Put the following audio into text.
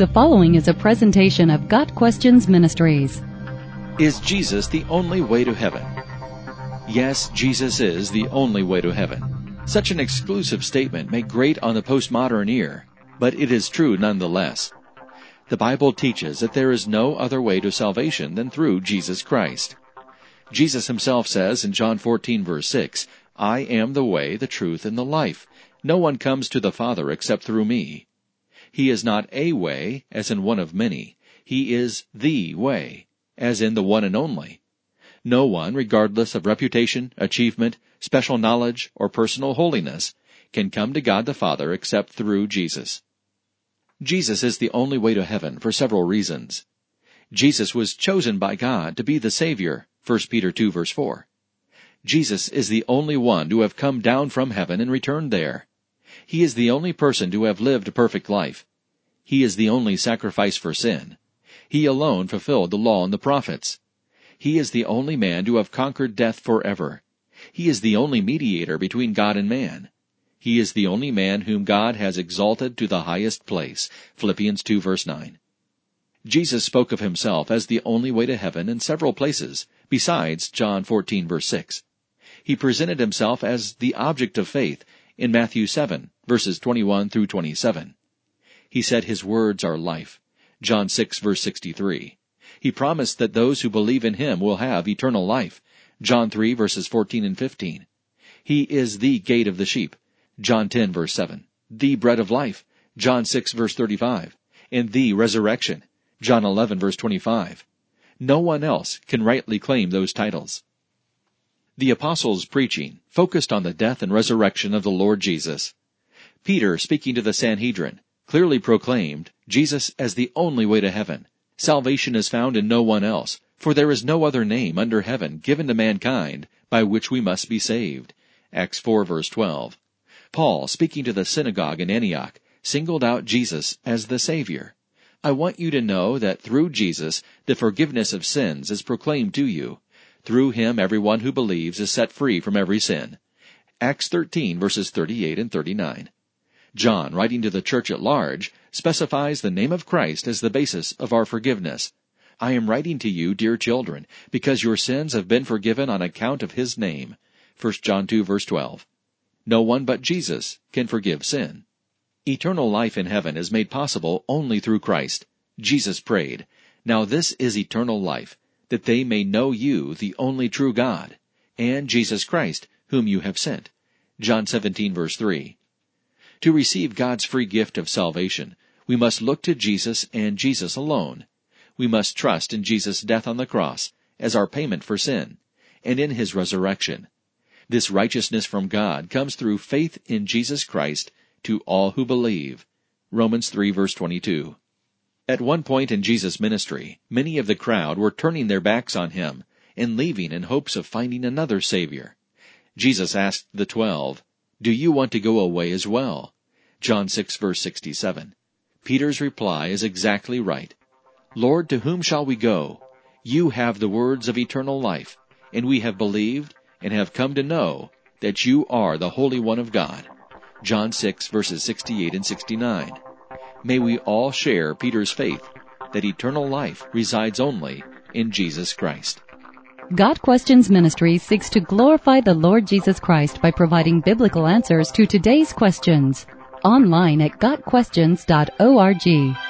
The following is a presentation of Got Questions Ministries. Is Jesus the only way to heaven? Yes, Jesus is the only way to heaven. Such an exclusive statement may grate on the postmodern ear, but it is true nonetheless. The Bible teaches that there is no other way to salvation than through Jesus Christ. Jesus himself says in John 14 verse 6, I am the way, the truth, and the life. No one comes to the Father except through me. He is not a way, as in one of many. He is the way, as in the one and only. No one, regardless of reputation, achievement, special knowledge, or personal holiness, can come to God the Father except through Jesus. Jesus is the only way to heaven for several reasons. Jesus was chosen by God to be the Savior, 1 Peter 2 verse 4. Jesus is the only one to have come down from heaven and returned there. He is the only person to have lived a perfect life. He is the only sacrifice for sin. He alone fulfilled the law and the prophets. He is the only man to have conquered death forever. He is the only mediator between God and man. He is the only man whom God has exalted to the highest place. Philippians 2 verse 9. Jesus spoke of himself as the only way to heaven in several places, besides John 14 verse 6. He presented himself as the object of faith in Matthew 7, verses 21 through 27. He said his words are life. John 6, verse 63. He promised that those who believe in him will have eternal life. John 3, verses 14 and 15. He is the gate of the sheep. John 10, verse 7. The bread of life. John 6, verse 35. And the resurrection. John 11, verse 25. No one else can rightly claim those titles. The apostles' preaching focused on the death and resurrection of the Lord Jesus. Peter, speaking to the Sanhedrin, clearly proclaimed Jesus as the only way to heaven. Salvation is found in no one else, for there is no other name under heaven given to mankind by which we must be saved. Acts 4 verse 12. Paul, speaking to the synagogue in Antioch, singled out Jesus as the Savior. I want you to know that through Jesus, the forgiveness of sins is proclaimed to you. Through him everyone who believes is set free from every sin. Acts 13 verses 38 and 39. John, writing to the church at large, specifies the name of Christ as the basis of our forgiveness. I am writing to you, dear children, because your sins have been forgiven on account of his name. 1 John 2 verse 12. No one but Jesus can forgive sin. Eternal life in heaven is made possible only through Christ. Jesus prayed, Now this is eternal life, that they may know you, the only true God, and Jesus Christ, whom you have sent. John 17 verse 3. To receive God's free gift of salvation, we must look to Jesus and Jesus alone. We must trust in Jesus' death on the cross as our payment for sin, and in his resurrection. This righteousness from God comes through faith in Jesus Christ to all who believe. Romans 3 verse 22. At one point in Jesus' ministry, many of the crowd were turning their backs on him and leaving in hopes of finding another Savior. Jesus asked the twelve, Do you want to go away as well? John 6 verse 67. Peter's reply is exactly right. Lord, to whom shall we go? You have the words of eternal life, and we have believed and have come to know that you are the Holy One of God. John 6 verses 68 and 69. May we all share Peter's faith that eternal life resides only in Jesus Christ. Got Questions Ministry seeks to glorify the Lord Jesus Christ by providing biblical answers to today's questions. Online at GotQuestions.org.